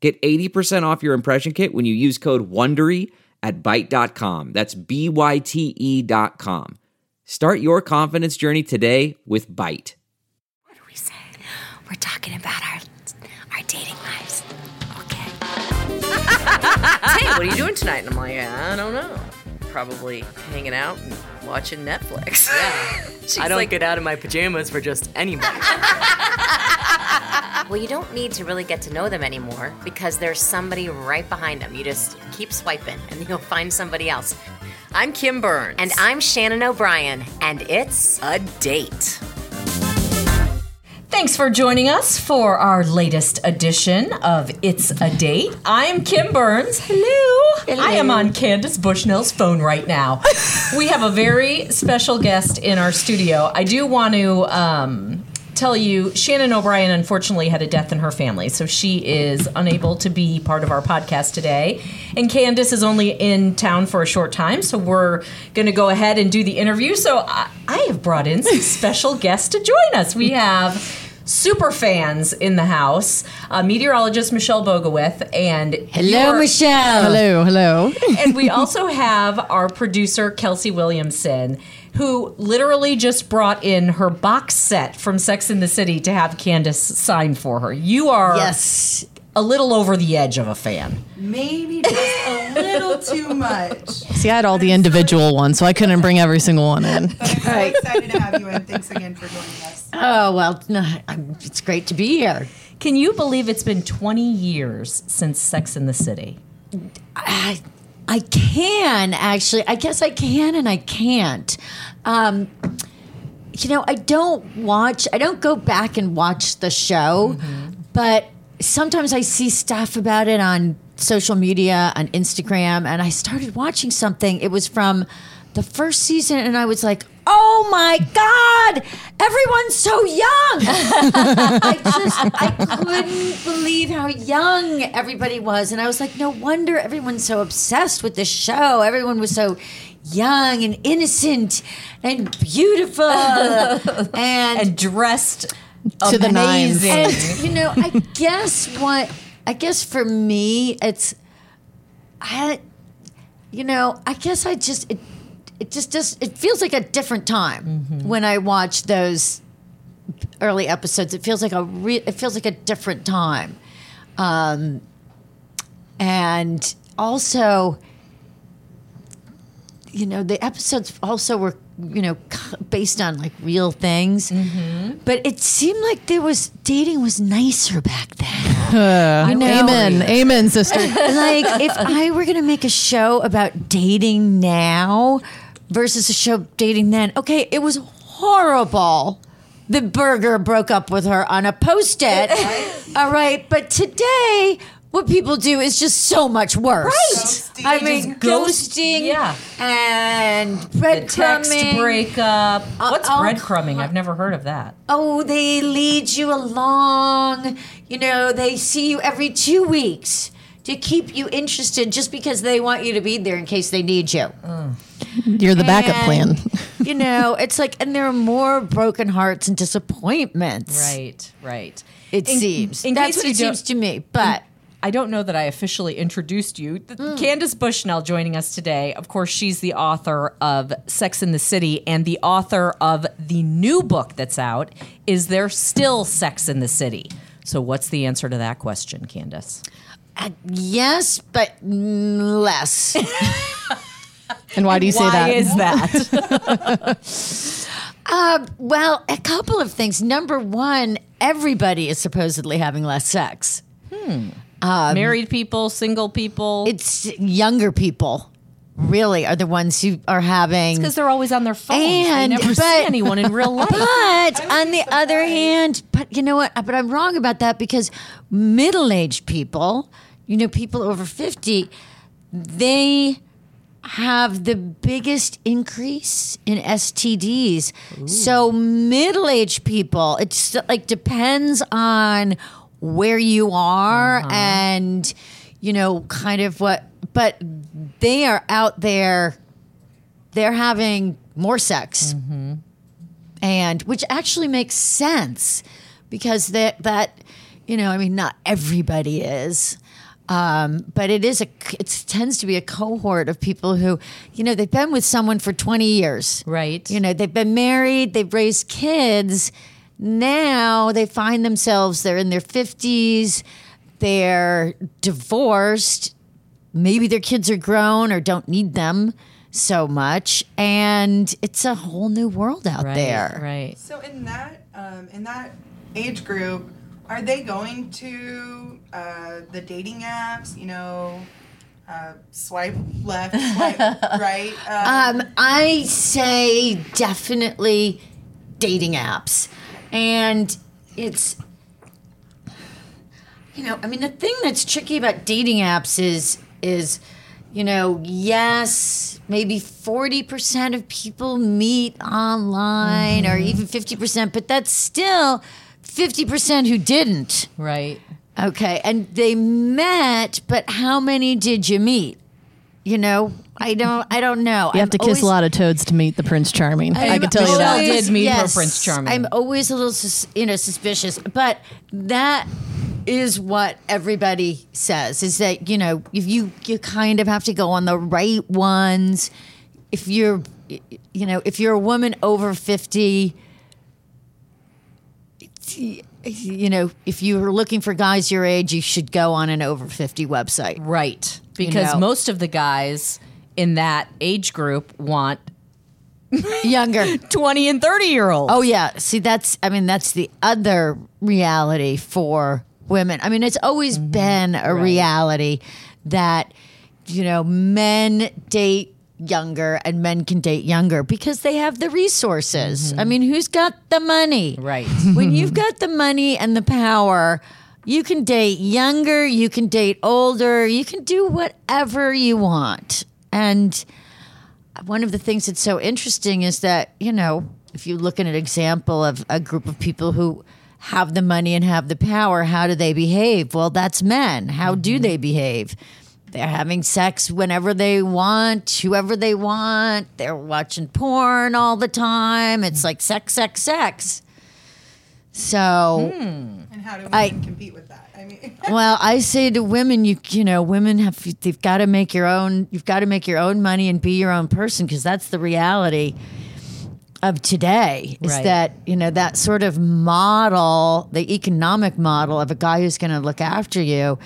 Get 80% off your impression kit when you use code WONDERY at Byte.com. That's B-Y-T-E dot com. Start your confidence journey today with Byte. What do we say? We're talking about our our dating lives. Okay. hey, what are you doing tonight? And I'm like, I don't know. Probably hanging out and watching Netflix. Yeah. She's I don't like, get out of my pajamas for just anybody. Well, you don't need to really get to know them anymore because there's somebody right behind them. You just keep swiping and you'll find somebody else. I'm Kim Burns. And I'm Shannon O'Brien, and it's a date. Thanks for joining us for our latest edition of It's a Date. I'm Kim Burns. Hello. Hello. I am on Candace Bushnell's phone right now. we have a very special guest in our studio. I do want to um, tell you Shannon O'Brien unfortunately had a death in her family, so she is unable to be part of our podcast today. And Candace is only in town for a short time, so we're going to go ahead and do the interview. So I, I have brought in some special guests to join us. We have super fans in the house, uh, meteorologist Michelle Bogowith, and Hello, your- Michelle. Hello, hello. and we also have our producer Kelsey Williamson, who literally just brought in her box set from Sex in the City to have Candace sign for her. You are Yes. a little over the edge of a fan. Maybe just a little too much. See, I had all the individual ones, so I couldn't bring every single one in. But I'm so excited to have you, and thanks again for joining us. Oh, well, no, it's great to be here. Can you believe it's been 20 years since Sex in the City? I, I can actually. I guess I can and I can't. Um, you know, I don't watch, I don't go back and watch the show, but sometimes I see stuff about it on social media, on Instagram, and I started watching something. It was from the first season, and I was like, oh my God, everyone's so young. I just, I couldn't believe how young everybody was. And I was like, no wonder everyone's so obsessed with this show. Everyone was so young and innocent and beautiful. and, And dressed To the nines. amazing. and, you know, I guess what, I guess for me, it's, I, you know, I guess I just, it, it just does, it feels like a different time when I watch those early episodes. It feels like a re- it feels like a different time, um, and also, you know, the episodes also were you know based on like real things, but it seemed like there was dating was nicer back then. you know, Amen, amen, sister. like if I were gonna make a show about dating now versus a show dating then, okay, it was horrible. The Berger broke up with her on a post-it. All right, but today what people do is just so much worse. Ghosting. I mean, ghosting yeah. and The text breadcrumbing. breakup. Uh, What's oh, breadcrumbing? I've never heard of that. Oh, they lead you along. You know, they see you every two weeks to keep you interested just because they want you to be there in case they need you. Mm. You're the backup And, plan. you know, it's like, and there are more broken hearts and disappointments. Right, right. It In- seems. in That's what it seems to me. But I don't know that I officially introduced you. Th- Hmm. Candace Bushnell joining us today. Of course, she's the author of Sex in the City and the author of the new book that's out. Is there still sex in the city? So, what's the answer to that question, Candace? uh, yes, but mm, less. And why do you say that? Why that? is that? Uh, well, a couple of things. Number one, everybody is supposedly having less sex. Married people, single people? It's younger people, really, are the ones who are having. because they're always on their phones. And- they never but- see anyone in real life. But on the other hand, but you know what? But I'm wrong about that because middle aged people you know, people over 50, they have the biggest increase in STDs. So middle aged people, it's like depends on where you are uh-huh. and, you know, kind of what, but they are out there, they're having more sex. Mm-hmm. And which actually makes sense because that that you know i mean not everybody is um, but it is a it tends to be a cohort of people who you know they've been with someone for 20 years Right. you know they've been married they've raised kids now they find themselves they're in their 50s they're divorced maybe their kids are grown or don't need them so much and it's a whole new world out Right. there Right. So in that um, in that age group, are they going to uh, the dating apps? You know, uh, swipe left, swipe right. Um, Um, I say definitely dating apps. And it's, you know, I mean, the thing that's tricky about dating apps is, is, you know, yes, maybe 40% of people meet online or even 50%, but that's still 50% who didn't. Right. Okay. And they met, but how many did you meet? You know, I don't, I don't know. You have to kiss a lot of toads to meet the Prince Charming. I can tell you that. did meet her Prince Charming. I'm always a little, sus- you know, suspicious, but that is what everybody says is that you know if you you kind of have to go on the right ones. If you're, you know, if you're a woman over fifty, you know, if you're looking for guys your age, you should go on an over fifty website. Right. Because know. most of the guys in that age group want Younger. 20 and 30 year olds. Oh yeah. See, that's I mean that's the other reality for women. I mean, it's always mm-hmm. been a reality that you know men date younger and men can date younger because they have the resources. I mm-hmm. mean, who's got the money? Right. when you've got the money and the power, you can date younger, you can date older, you can do whatever you want. And one of the things that's so interesting is that, you know, if you look at an example of a group of people who have the money and have the power, how do they behave? Well, that's men. How do mm-hmm. they behave? They're having sex whenever they want, whoever they want. They're watching porn all the time. It's like sex, sex, sex. So, hmm. and how do women I- compete with that? I mean, well, I say to women, you you know, women have they've got to make your own. You've got to make your own money and be your own person because that's the reality of today. Is Right. that you know that sort of model, the economic model of a guy who's going to look after you.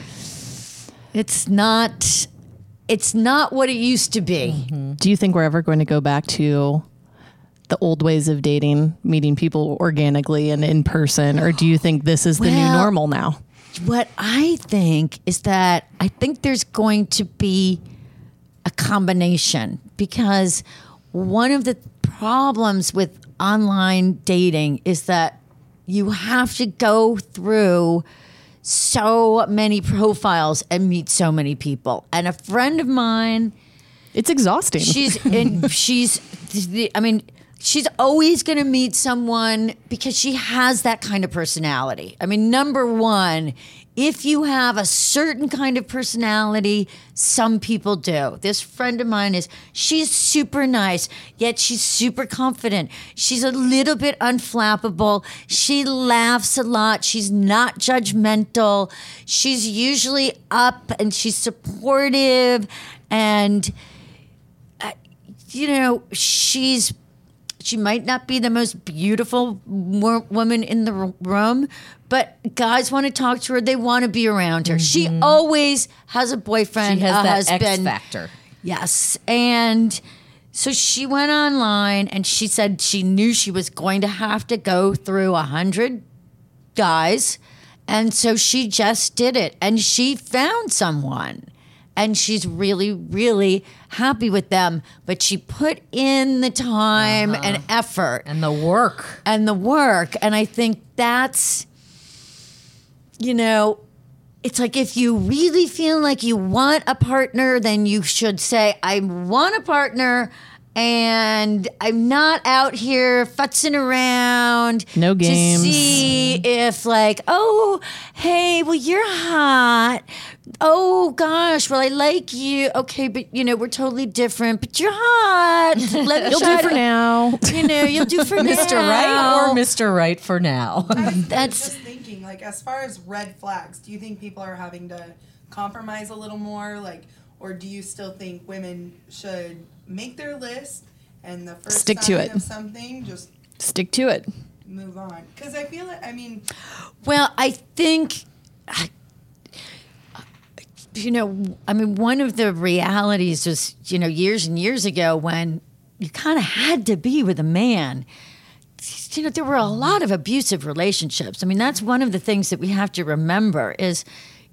It's not. It's not what it used to be. Mm-hmm. Do you think we're ever going to go back to the old ways of dating, meeting people organically and in person, or do you think this is the new normal now? What I think is that I think there's going to be a combination because one of the problems with online dating is that you have to go through so many profiles and meet so many people. And a friend of mine It's exhausting. she's and she's i mean she's always going to meet someone because she has that kind of personality i mean number one if you have a certain kind of personality some people do. This friend of mine is she's super nice yet she's super confident. She's a little bit unflappable. She laughs a lot. She's not judgmental. She's usually up and she's supportive and uh, you know, she's she might not be the most beautiful wo- woman in the r- room, but guys want to talk to her. They want to be around her. She mm-hmm. always has a boyfriend, She has a that husband. X factor. Yes, and so she went online and she said she knew she was going to have to go through a hundred guys, and so she just did it, and she found someone. And she's really, really happy with them. But she put in the time and uh-huh. effort And the work. and the work. And I think that's, you know, it's like if you really feel like you want a partner, then you should say, I want a partner and I'm not out here futzing around. No games. To see if, like, oh, hey, well, you're hot. Oh, gosh, well, I like you. Okay, but, you know, we're totally different, but you're hot. Let me You'll do for to- now. You know, you'll do for Mr. now. Right or Mr. Right for now? That's just thinking, like, as far as red flags, do you think people are having to compromise a little more, like, or do you still think women should make their list and the first Stick to it. of something just Stick to it. move on? Because I feel it. I mean, Well, I think, you know, I mean, one of the realities was, you know, years and years ago when you kind of had to be with a man. You know, there were a lot of abusive relationships. I mean, that's one of the things that we have to remember is,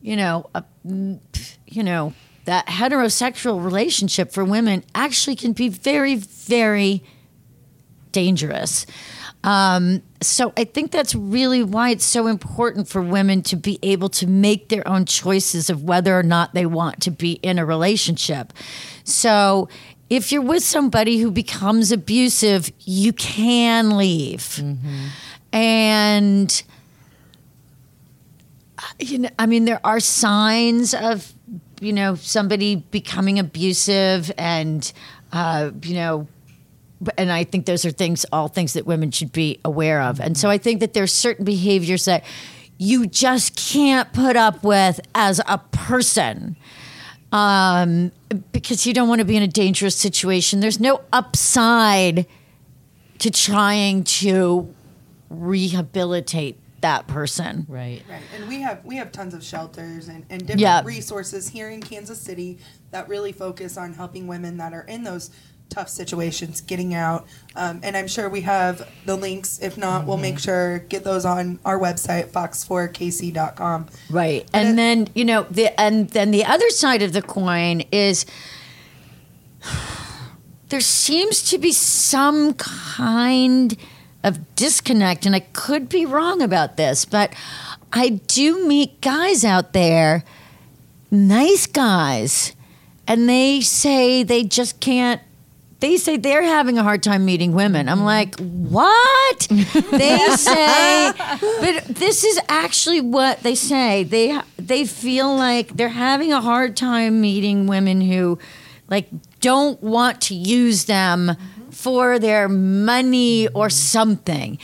you know, uh, you know, that heterosexual relationship for women actually can be very, very dangerous. Um, so I think that's really why it's so important for women to be able to make their own choices of whether or not they want to be in a relationship. So if you're with somebody who becomes abusive, you can leave. And you know, I mean, there are signs of, you know, somebody becoming abusive and, uh, you know, and I think those are things, all things that women should be aware of. And so I think that there's certain behaviors that you just can't put up with as a person um, because you don't want to be in a dangerous situation. There's no upside to trying to rehabilitate that person. right. Right, and we have we have tons of shelters and, and different Yeah. resources here in Kansas City that really focus on helping women that are in those tough situations getting out. Um, and I'm sure we have the links. If not, we'll make sure get those on our website fox4kc.com. Right. And it- then, you know, the and then the other side of the coin is there seems to be some kind of disconnect and I could be wrong about this, but I do meet guys out there, nice guys, and they say they just can't they say they're having a hard time meeting women. I'm mm-hmm. like, what? they say, but this is actually what they say. They they feel like they're having a hard time meeting women who, like, don't want to use them mm-hmm. For their money or something,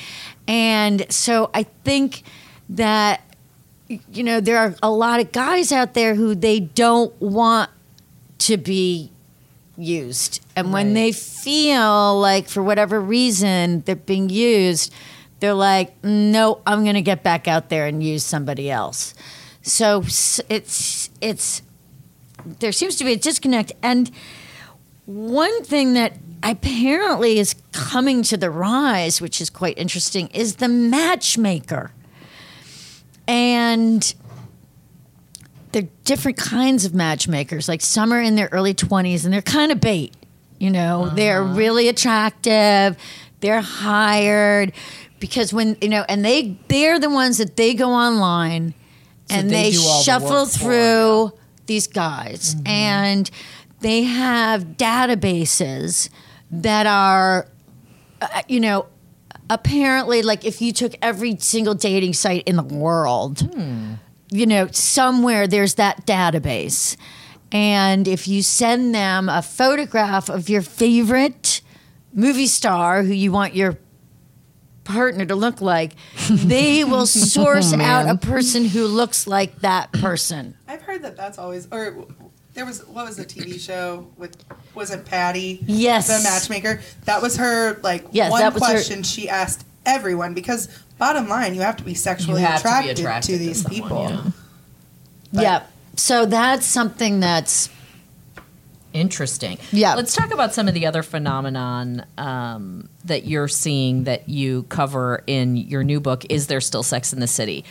and so I think that you know there are a lot of guys out there who they don't want to be used. And when they feel like, for whatever reason, they're being used, they're like, no, I'm going to get back out there and use somebody else. So it's, it's, there seems to be a disconnect. And one thing that apparently is coming to the rise, which is quite interesting, is the matchmaker. And they're different kinds of matchmakers. Like some are in their early 20s and they're kind of bait. You know, uh-huh. they're really attractive. They're hired because when, you know, and they they're the ones that they go online and they they, all the shuffle through these guys mm-hmm. and they have databases that are uh, you know apparently like if you took every single dating site in the world you know, somewhere there's that database. And if you send them a photograph of your favorite movie star who you want your partner to look like, they will source out a person who looks like that person. I've heard that that's always or there was what was the TV show with was it Patti? Yes. the matchmaker. That was her like Yes, one that was her- question she asked everyone because bottom line, you have to be sexually have to be attracted, attracted to to these someone, people. yeah. Yep. So that's something that's Interesting. Yeah. Let's talk about some of the other phenomenon um, that you're seeing that you cover in your new book. Is there still sex in the city?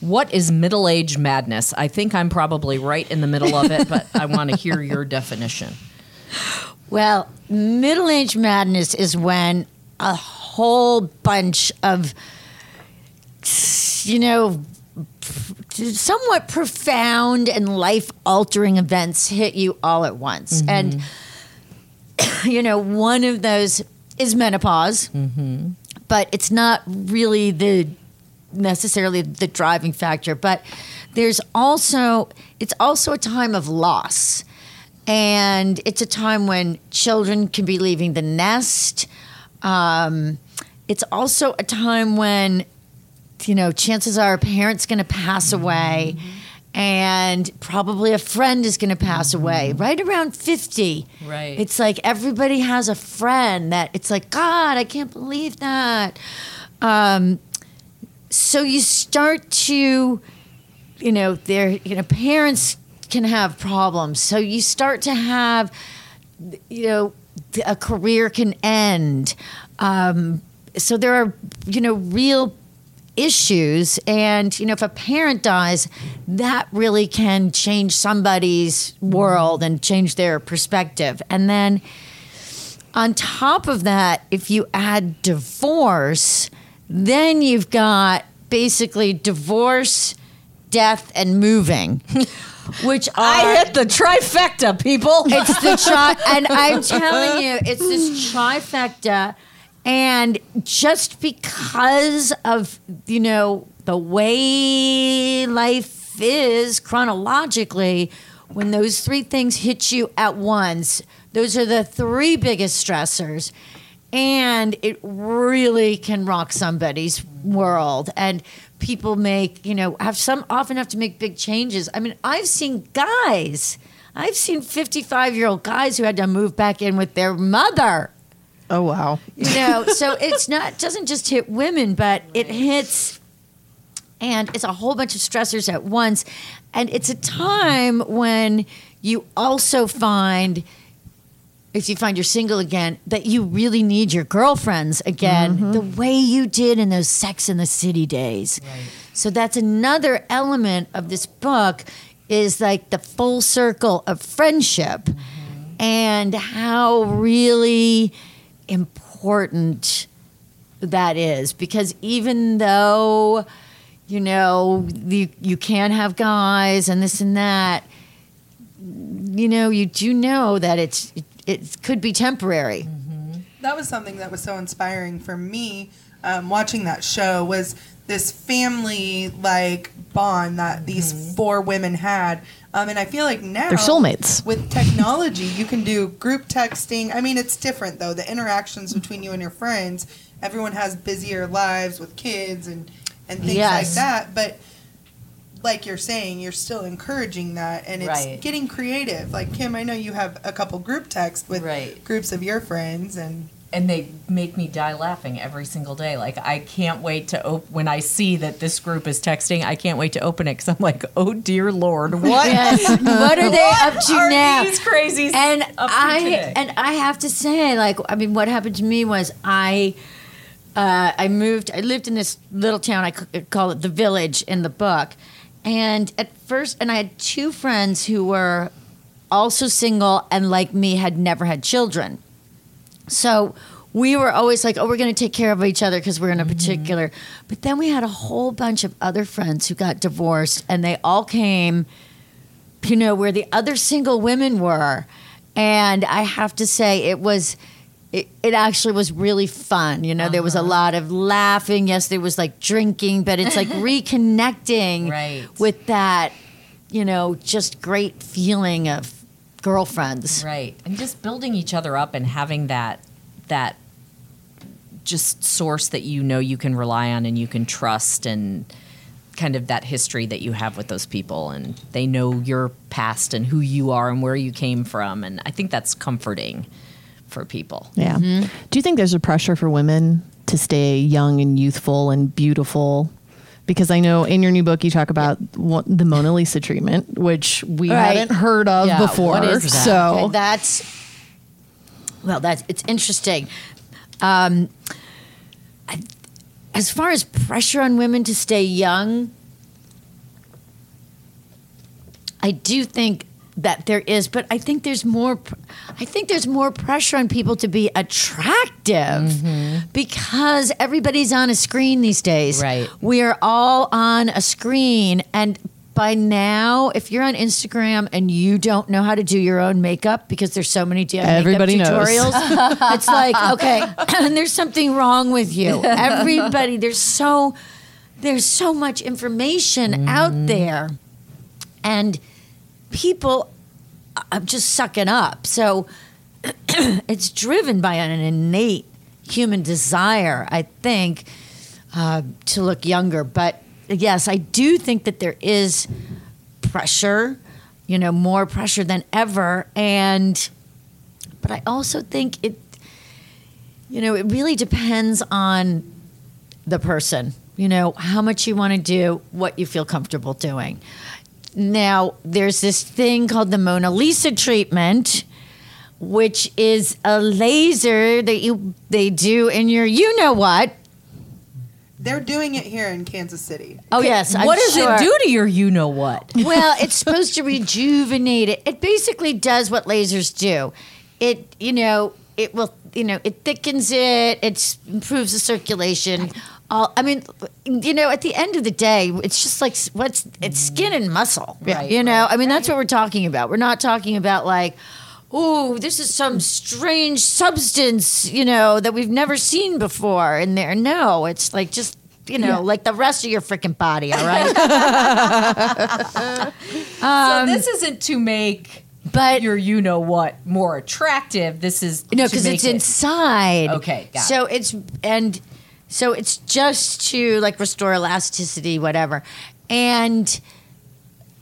What is middle age madness? I think I'm probably right in the middle of it, but I want to hear your definition. Well, middle age madness is when a whole bunch of, you know, somewhat profound and life altering events hit you all at once. Mm-hmm. And, you know, one of those is menopause, mm-hmm. but it's not really the necessarily the driving factor. But there's also, it's also a time of loss. And it's a time when children can be leaving the nest. Um, it's also a time when you know, chances are a parent's going to pass away and probably a friend is going to pass away right around 50. Right. It's like everybody has a friend that it's like, God, I can't believe that. Um, so you start to, you know, there, you know, parents can have problems. So you start to have, you know, a career can end. Um, so there are, you know, real issues. And, you know, if a parent dies, that really can change somebody's world and change their perspective. And then on top of that, if you add divorce, then you've got basically divorce, death, and moving. Which are I hit the trifecta, people. it's the tri, and I'm telling you, it's this trifecta. And just because of you know the way life is chronologically, when those three things hit you at once, those are the three biggest stressors. And it really can rock somebody's world. And people make, you know, have some often have to make big changes. I mean, I've seen guys, I've seen 55 year old guys who had to move back in with their mother. Oh wow. You know, so it's not doesn't just hit women, but it hits and it's a whole bunch of stressors at once. And it's a time when you also find if you find you're single again, that you really need your girlfriends again, mm-hmm. the way you did in those Sex in the City days. So that's another element of this book is like the full circle of friendship mm-hmm. and how really important that is. Because even though you know you you can have guys and this and that you know you do know that it's it, could be temporary. That was something that was so inspiring for me um, watching that show was this family like bond that these four women had. Um, and i feel like now They're soulmates. with technology you can do group texting. I mean it's different though. The interactions between you and your friends everyone has busier lives with kids and and things Yes. like that. But like you're saying, you're still encouraging that, and it's Right. getting creative. Like Kim, I know you have a couple group texts with Right. groups of your friends, and and they make me die laughing every single day. Like I can't wait to open when I see that this group is texting. I can't wait to open it because I'm like, oh dear lord, what? yes what are they up to are now these crazies and up to I today? and I have to say, like, I mean, what happened to me was I, uh, I moved. I lived in this little town. I c- call it the village in the book, and at first, and I had two friends who were also single and like me had never had children. So we were always like, oh, we're going to take care of each other because we're in a mm-hmm. particular. But then we had a whole bunch of other friends who got divorced, and they all came, you know, where the other single women were. And I have to say, it was. It, it actually was really fun. You know, there was a uh-huh. lot of laughing. Yes, there was like drinking, but it's like reconnecting Right. with that, you know, just great feeling of girlfriends. Right. And just building each other up and having that that just source that you know you can rely on and you can trust and kind of that history that you have with those people and they know your past and who you are and where you came from and I think that's comforting for people. Yeah. Do you think there's a pressure for women to stay young and youthful and beautiful? Because I know in your new book you talk about the Mona Lisa treatment, which we Right. hadn't heard of Yeah, before. what is that? So Okay, that's well, that's it's interesting. Um, I- as far as pressure on women to stay young, I do think that there is, but I think there's more. I think there's more pressure on people to be attractive mm-hmm. because everybody's on a screen these days. Right. We are all on a screen, and by now, if you're on Instagram and you don't know how to do your own makeup because there's so many damn Everybody makeup tutorials, it's like okay, and there's something wrong with you. Everybody, there's so there's so much information out mm-hmm. there, and people are just sucking up. So it's driven by an innate human desire, I think, uh, to look younger. But yes, I do think that there is pressure, you know, more pressure than ever. And, but I also think it, you know, it really depends on the person, you know, how much you want to do, what you feel comfortable doing. Now, there's this thing called the Mona Lisa treatment, which is a laser that you they do in your you know what. They're doing it here in Kansas City. Oh yes, I'm what does sure. it do to your you know what? well, it's supposed to rejuvenate it. It basically does what lasers do. It, you know, it will, you know, it thickens it. It improves the circulation. All, I mean, you know, at the end of the day, it's just like what's it's skin and muscle. Right, You know, I mean, that's what we're talking about. We're not talking about like. Oh, this is some strange substance, you know, that we've never seen before in there. No, it's like just, you know, like the rest of your freaking body, all right? so um, this isn't to make But your you know what more attractive. This is No, because it's it- inside. Okay, got so it's and so it's just to like restore elasticity, whatever. And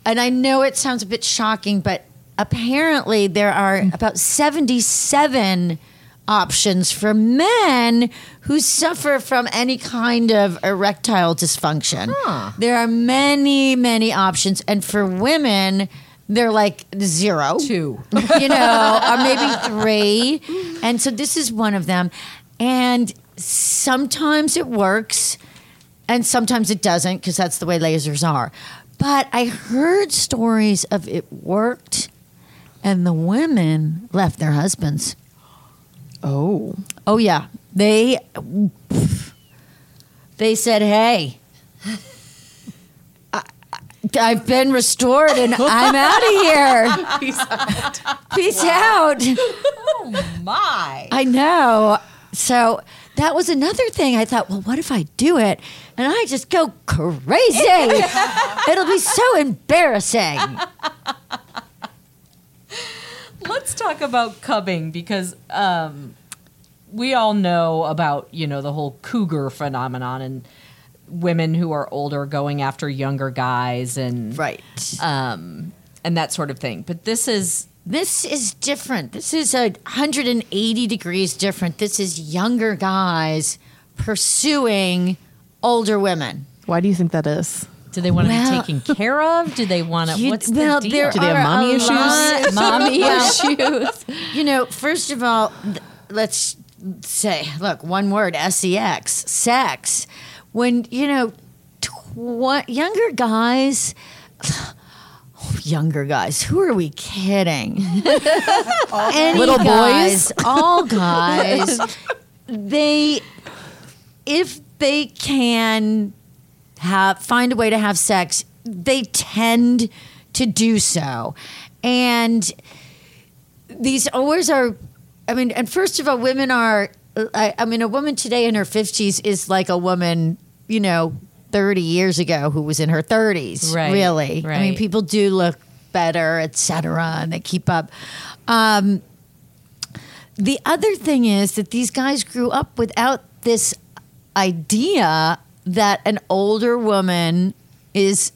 and I know it sounds a bit shocking, but apparently there are mm. about seventy-seven options for men who suffer from any kind of erectile dysfunction. There are many, many options, and for women. They're like zero Two. you know, or maybe three. And so this is one of them. And sometimes it works and sometimes it doesn't because that's the way lasers are. But I heard stories of it worked and the women left their husbands. Oh. Oh yeah. They they said, "Hey, I, I've been restored and I'm out of here. Peace out. Peace out." Oh, my. I know. So that was another thing. I thought, well, what if I do it and I just go crazy? It'll be so embarrassing. Let's talk about cubbing because um, we all know about you know the whole cougar phenomenon and women who are older going after younger guys and Right. um, and that sort of thing. But this is This is different. This is a 180 degrees different. This is younger guys pursuing older women. Why do you think that is? do they want to Well- be taken care of? Do they want to? You- What's well, the there deal? Do they have mommy issues? lot- Mommy issues. You know, first of all, th- let's say, look, one word, sex, sex. When, you know, tw- younger guys, younger guys, who are we kidding? Any Little boys? guys, all guys, they, if they can have find a way to have sex, they tend to do so. And these always are I mean, and first of all, women are I, I mean, a woman today in her fifties is like a woman, you know, thirty years ago who was in her thirties. Right, Really. I mean, people do look better, etc., and they keep up. Um, the other thing is that these guys grew up without this idea that an older woman is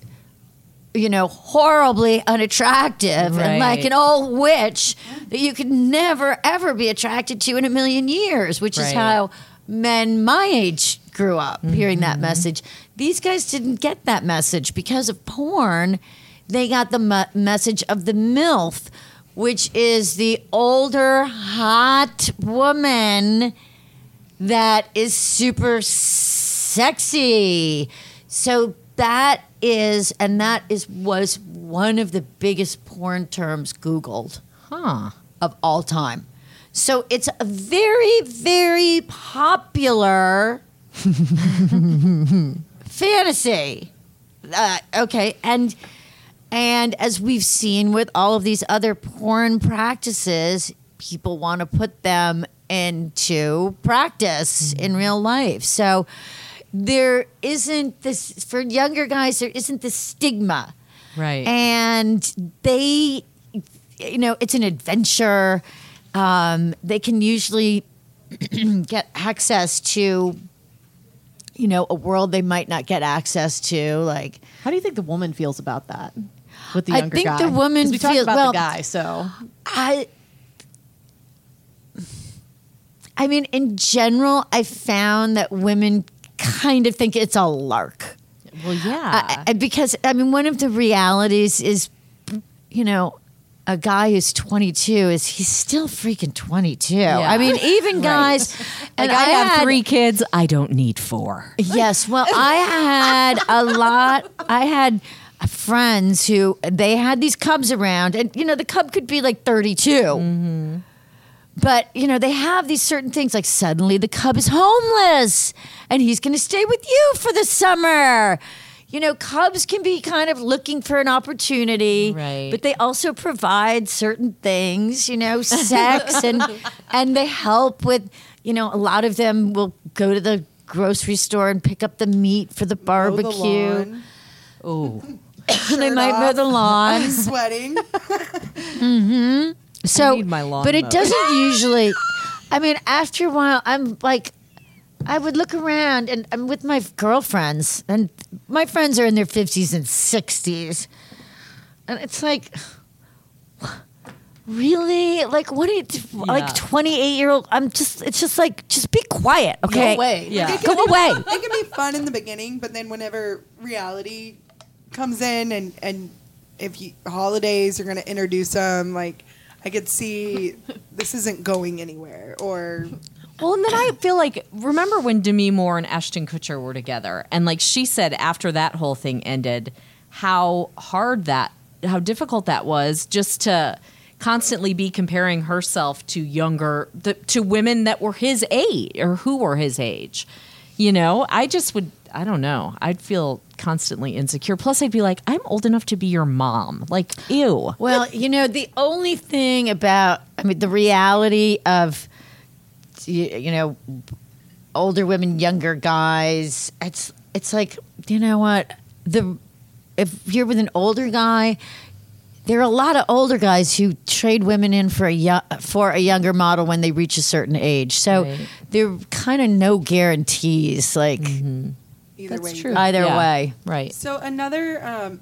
you know horribly unattractive and like an old witch that you could never ever be attracted to in a million years which is how men my age grew up hearing Mm-hmm. that message these guys didn't get that message because of porn they got the message of the milf which is the older hot woman that is super sexy. So that is, and that is was one of the biggest porn terms Googled Huh. of all time. So it's a very, very popular fantasy. Uh, okay, and and as we've seen with all of these other porn practices, people want to put them into practice in real life. So there isn't this for younger guys. There isn't this stigma Right. and they you know it's an adventure um, they can usually get access to you know a world they might not get access to like How do you think the woman feels about that? With the I younger think guy? the woman we talked feel- about well- the guy, so i i mean in general i found that women kind of think it's a lark well, yeah. I- I- because I mean, one of the realities is, you know, a guy who's 22 is he's still freaking 22. I mean, even guys. like and I, have had- three kids. I don't need four. Yes. Well, I had a lot. I had friends who they had these cubs around, and you know, the cub could be like 32. Mm-hmm. But you know, they have these certain things like suddenly the cub is homeless and he's going to stay with you for the summer. You know, cubs can be kind of looking for an opportunity, Right. but they also provide certain things, you know, sex and and they help with, you know, a lot of them will go to the grocery store and pick up the meat for the barbecue. Oh, they might mow the lawn. Oh. I'm sweating. Mm-hmm. So, need my lawn but it mowed. doesn't usually. I mean, after a while, I'm like, I would look around and I'm with my girlfriends, and my friends are in their fifties and sixties, and it's like, really, like, what are you, like, twenty eight year old? I'm just, it's just like, just be quiet, okay? Go away. Yeah. It Go be- away. It can be fun in the beginning, but then whenever reality comes in and and if you, holidays are going to introduce them, like I could see this isn't going anywhere. Or Well, and then I feel like remember when Demi Moore and Ashton Kutcher were together, and like she said after that whole thing ended, how hard that, how difficult that was, just to constantly be comparing herself to younger, the, to women that were his age or who were his age. You know, I just would, I don't know, I'd feel constantly insecure. Plus, I'd be like, I'm old enough to be your mom. Like, ew. Well, you know, the only thing about, I mean, the reality of, you, you know, older women, younger guys, it's it's like, you know what? The if you're with an older guy, there are a lot of older guys who trade women in for a yo- for a younger model when they reach a certain age. So Right. there are kind of no guarantees, like either way, true. either Yeah. way. Right. So another um,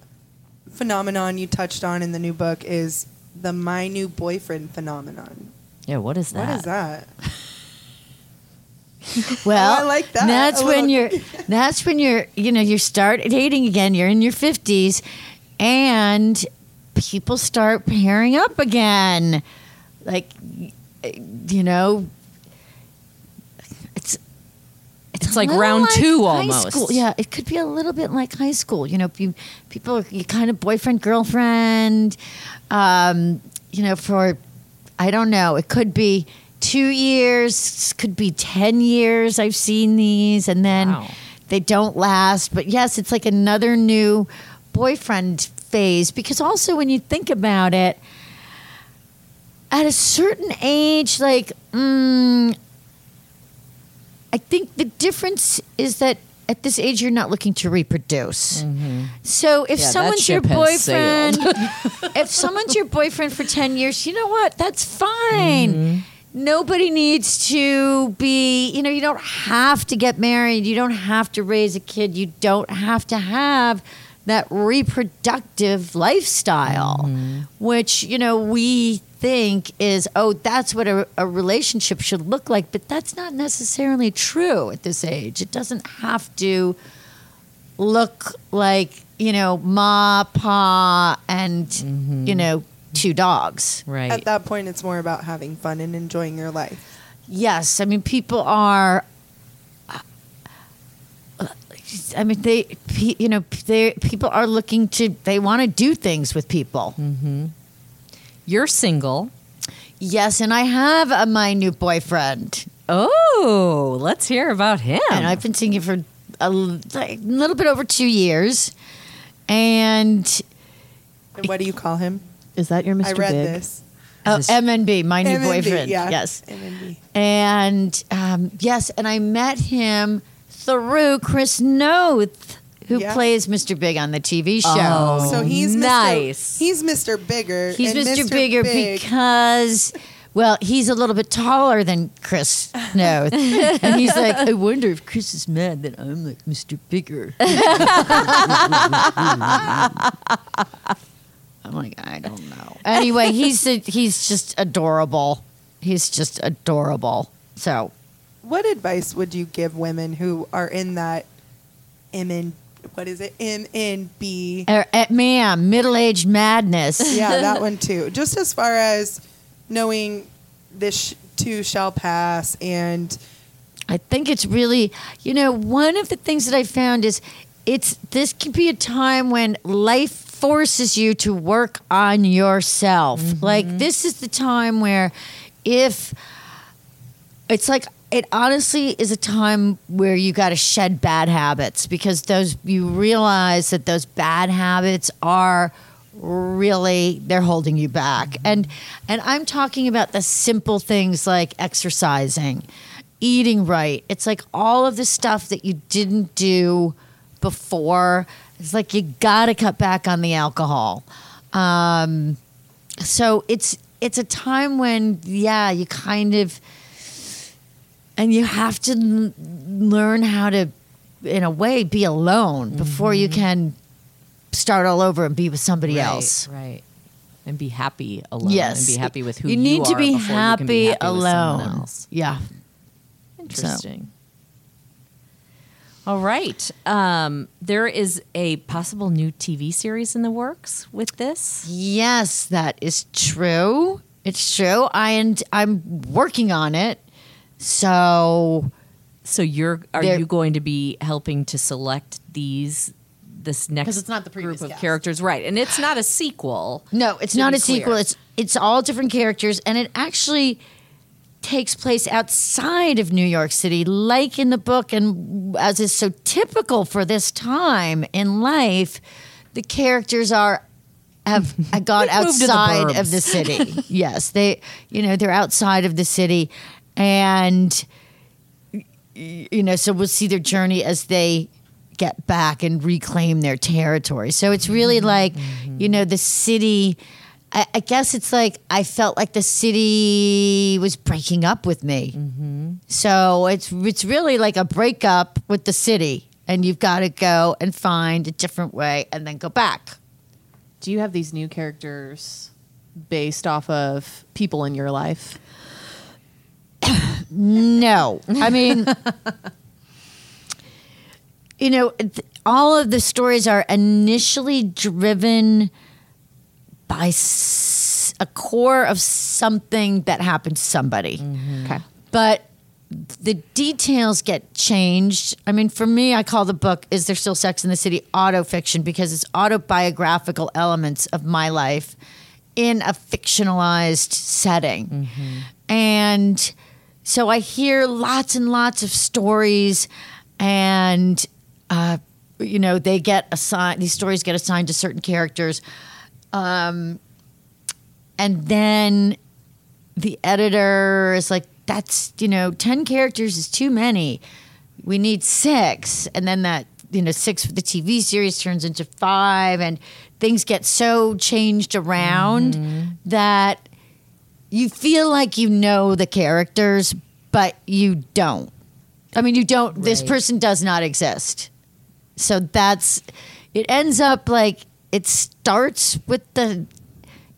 phenomenon you touched on in the new book is the my new boyfriend phenomenon. Yeah, what is that? What is that? Well, Oh, I like that. That's A when you're. That's when you're. You know, you start dating again. You're in your fifties, and people start pairing up again. Like, you know, it's. It's a like little round two high almost. School. Yeah, it could be a little bit like high school. You know, you people are you kind of boyfriend girlfriend. Um, you know, for I don't know. It could be two years, could be ten years. I've seen these, and then Wow. they don't last. But yes, it's like another new boyfriend phase. Because also, when you think about it, at a certain age, like. Mm, I think the difference is that at this age you're not looking to reproduce. So if Yeah, someone's your ship has sailed. boyfriend, if someone's your boyfriend for 10 years, you know what? That's fine. Mm-hmm. Nobody needs to be, you know, you don't have to get married. You don't have to raise a kid. You don't have to have that reproductive lifestyle, Mm-hmm. which, you know, we think is, oh, that's what a, a relationship should look like. But that's not necessarily true at this age. It doesn't have to look like, you know, ma, pa, and, Mm-hmm. you know, two dogs. Right. At that point, it's more about having fun and enjoying your life. Yes, I mean people are. I mean, they, you know, they people are looking to. They want to do things with people. Mm-hmm. You're single. Yes, and I have a, my new boyfriend, Oh, let's hear about him. and I've been seeing him for a, like, little bit over two years, and And what do you call him? Is that your Mr. I read Big? this. oh, MNB, my new MNB, boyfriend. yeah. Yes, MNB. and um, yes, and I met him through Chris Noth, who Yeah. plays Mr. Big on the TV show. Oh, So he's nice. Mr. He's Mr. Bigger. He's and Mr. Bigger Big, because, well, he's a little bit taller than Chris Noth. and he's like, I wonder if Chris is mad that I'm like Mr. Bigger. I'm like, I don't know. Anyway, he's a, he's just adorable. He's just adorable. So, what advice would you give women who are in that MN what is it MNB? er, eh, ma'am, middle aged madness. yeah, that one too. Just as far as knowing this too shall pass and I think it's really, you know, one of the things that I found is it's this can be a time when life forces you to work on yourself. Mm-hmm. Like this is the time where if it's like it honestly is a time where you got to shed bad habits because those you realize that those bad habits are really they're holding you back. Mm-hmm. And and i'm talking about the simple things like exercising eating right. It's like all of the stuff that you didn't do before it's like you gotta cut back on the alcohol um, so it's it's a time when yeah you kind of and you have to l- learn how to in a way be alone before you can start all over and be with somebody right, else right? And be happy alone. yes and be happy with who you you, need to be happy, be happy alone else. yeah Interesting. All right. Um, there is a possible new TV series in the works with this. yes that is true it's true i and i'm working on it so So you're are There- you going to be helping to select these this next because it's not the previous group of cast. characters, right? And it's not a sequel. No, it's not a sequel. It's it's all different characters, and it actually takes place outside of New York City, like in the book, and as is so typical for this time in life, the characters are have uh, gone They've moved to the outside of the city. yes, they you know they're outside of the city, and you know so we'll see their journey as they get back and reclaim their territory. So it's really mm-hmm. like, you mm-hmm. know, the city. I, I guess it's like I felt like the city was breaking up with me. Mm-hmm. So it's it's really like a breakup with the city, and you've got to go and find a different way, and then go back. Do you have these new characters based off of people in your life? No, I mean, you know, th- all of the stories are initially driven by s- a core of something that happened to somebody. Okay. But the details get changed. I mean, for me, I call the book "Is There Still Sex in the City?" auto fiction because it's autobiographical elements of my life in a fictionalized setting, and so I hear lots and lots of stories, and uh, you know, they get assigned. These stories get assigned to certain characters, um, and then the editor is like, that's, you know, 10 characters is too many. We need six. And then that, you know, six for the TV series turns into five, and things get so changed around that you feel like you know the characters, but you don't. I mean, you don't, this person does not exist. So that's, it ends up like, it starts with the,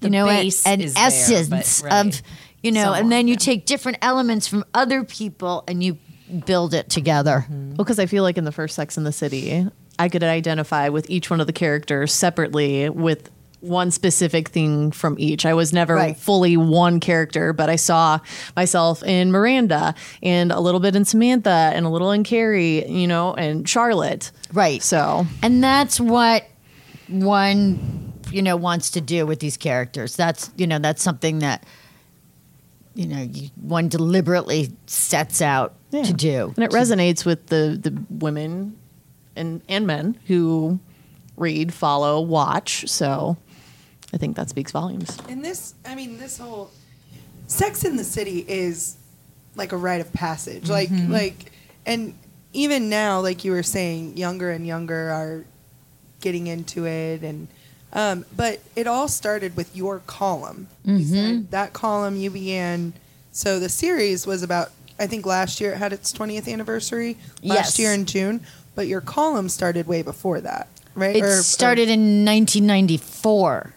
you know, an, base an is there, essence right. of, you know, Someone, and then you yeah. take different elements from other people and you build it together. Mm-hmm. Well, because I feel like in the first Sex in the City, I could identify with each one of the characters separately with one specific thing from each. I was never Right. fully one character, but I saw myself in Miranda and a little bit in Samantha and a little in Carrie, you know, and Charlotte. Right. So And that's what one, you know, wants to do with these characters. That's, you know, that's something that, you know, you, one deliberately sets out Yeah. to do. And it resonates with the the women and and men who read, follow, watch. So I think that speaks volumes. And this, I mean, this whole Sex in the City is like a rite of passage. Like, mm-hmm. like, and even now, like you were saying, younger and younger are getting into it, and um, but it all started with your column. You said that column you began. So the series was about. I think last year it had its 20th anniversary. Last Yes. year in June, but your column started way before that, right? It Or- or- started in 1994.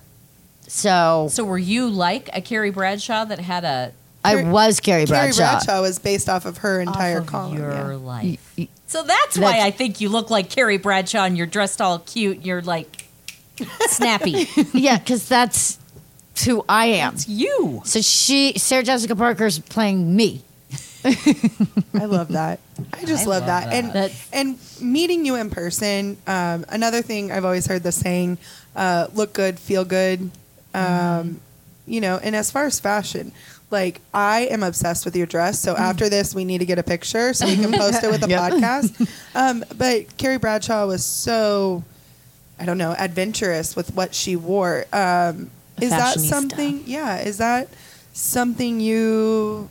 So, So were you like a Carrie Bradshaw that had a I was Carrie Bradshaw. Carrie Bradshaw. Bradshaw was based off of her entire off of column. your yeah. life? So that's why I think you look like Carrie Bradshaw and you're dressed all cute. You're like snappy. yeah, because that's who I am. it's you. So she, Sarah Jessica Parker's playing me. I love that. I just love, that. And That's- and meeting you in person. Um, another thing I've always heard the saying, uh, "Look good, feel good." Um, You know, and as far as fashion, like I am obsessed with your dress. So after this, we need to get a picture so we can post it with the podcast. Um, but Carrie Bradshaw was so, I don't know, adventurous with what she wore. Um, is that fashionista. something? Yeah, is that something you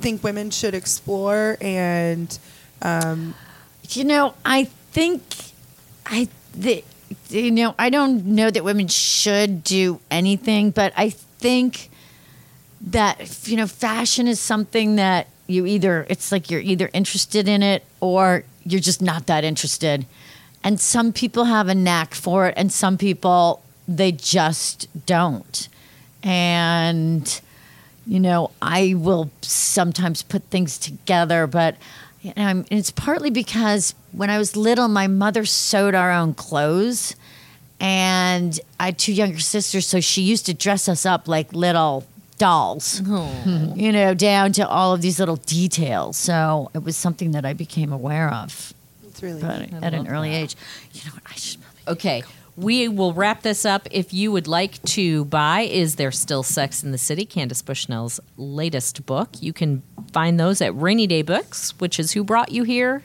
think women should explore and um, You know, I think I the, you know, I don't know that women should do anything, but I think that you know, fashion is something that you either it's like you're either interested in it or you're just not that interested. And some people have a knack for it and some people they just don't. And you know, I will sometimes put things together, but you know, it's partly because when I was little, my mother sewed our own clothes, and I had two younger sisters, so she used to dress us up like little dolls, oh. you know, down to all of these little details. So it was something that I became aware of it's really but at an early age. You know what? I should probably Okay. We will wrap this up. If you would like to buy Is There Still Sex in the City, Candace Bushnell's latest book, you can find those at Rainy Day Books, which is who brought you here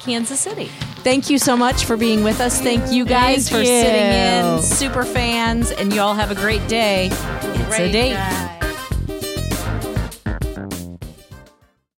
to Kansas City. Thank you so much for being with us. Thank you guys Thank for sitting in, super fans, and you all have a great day. It's a date.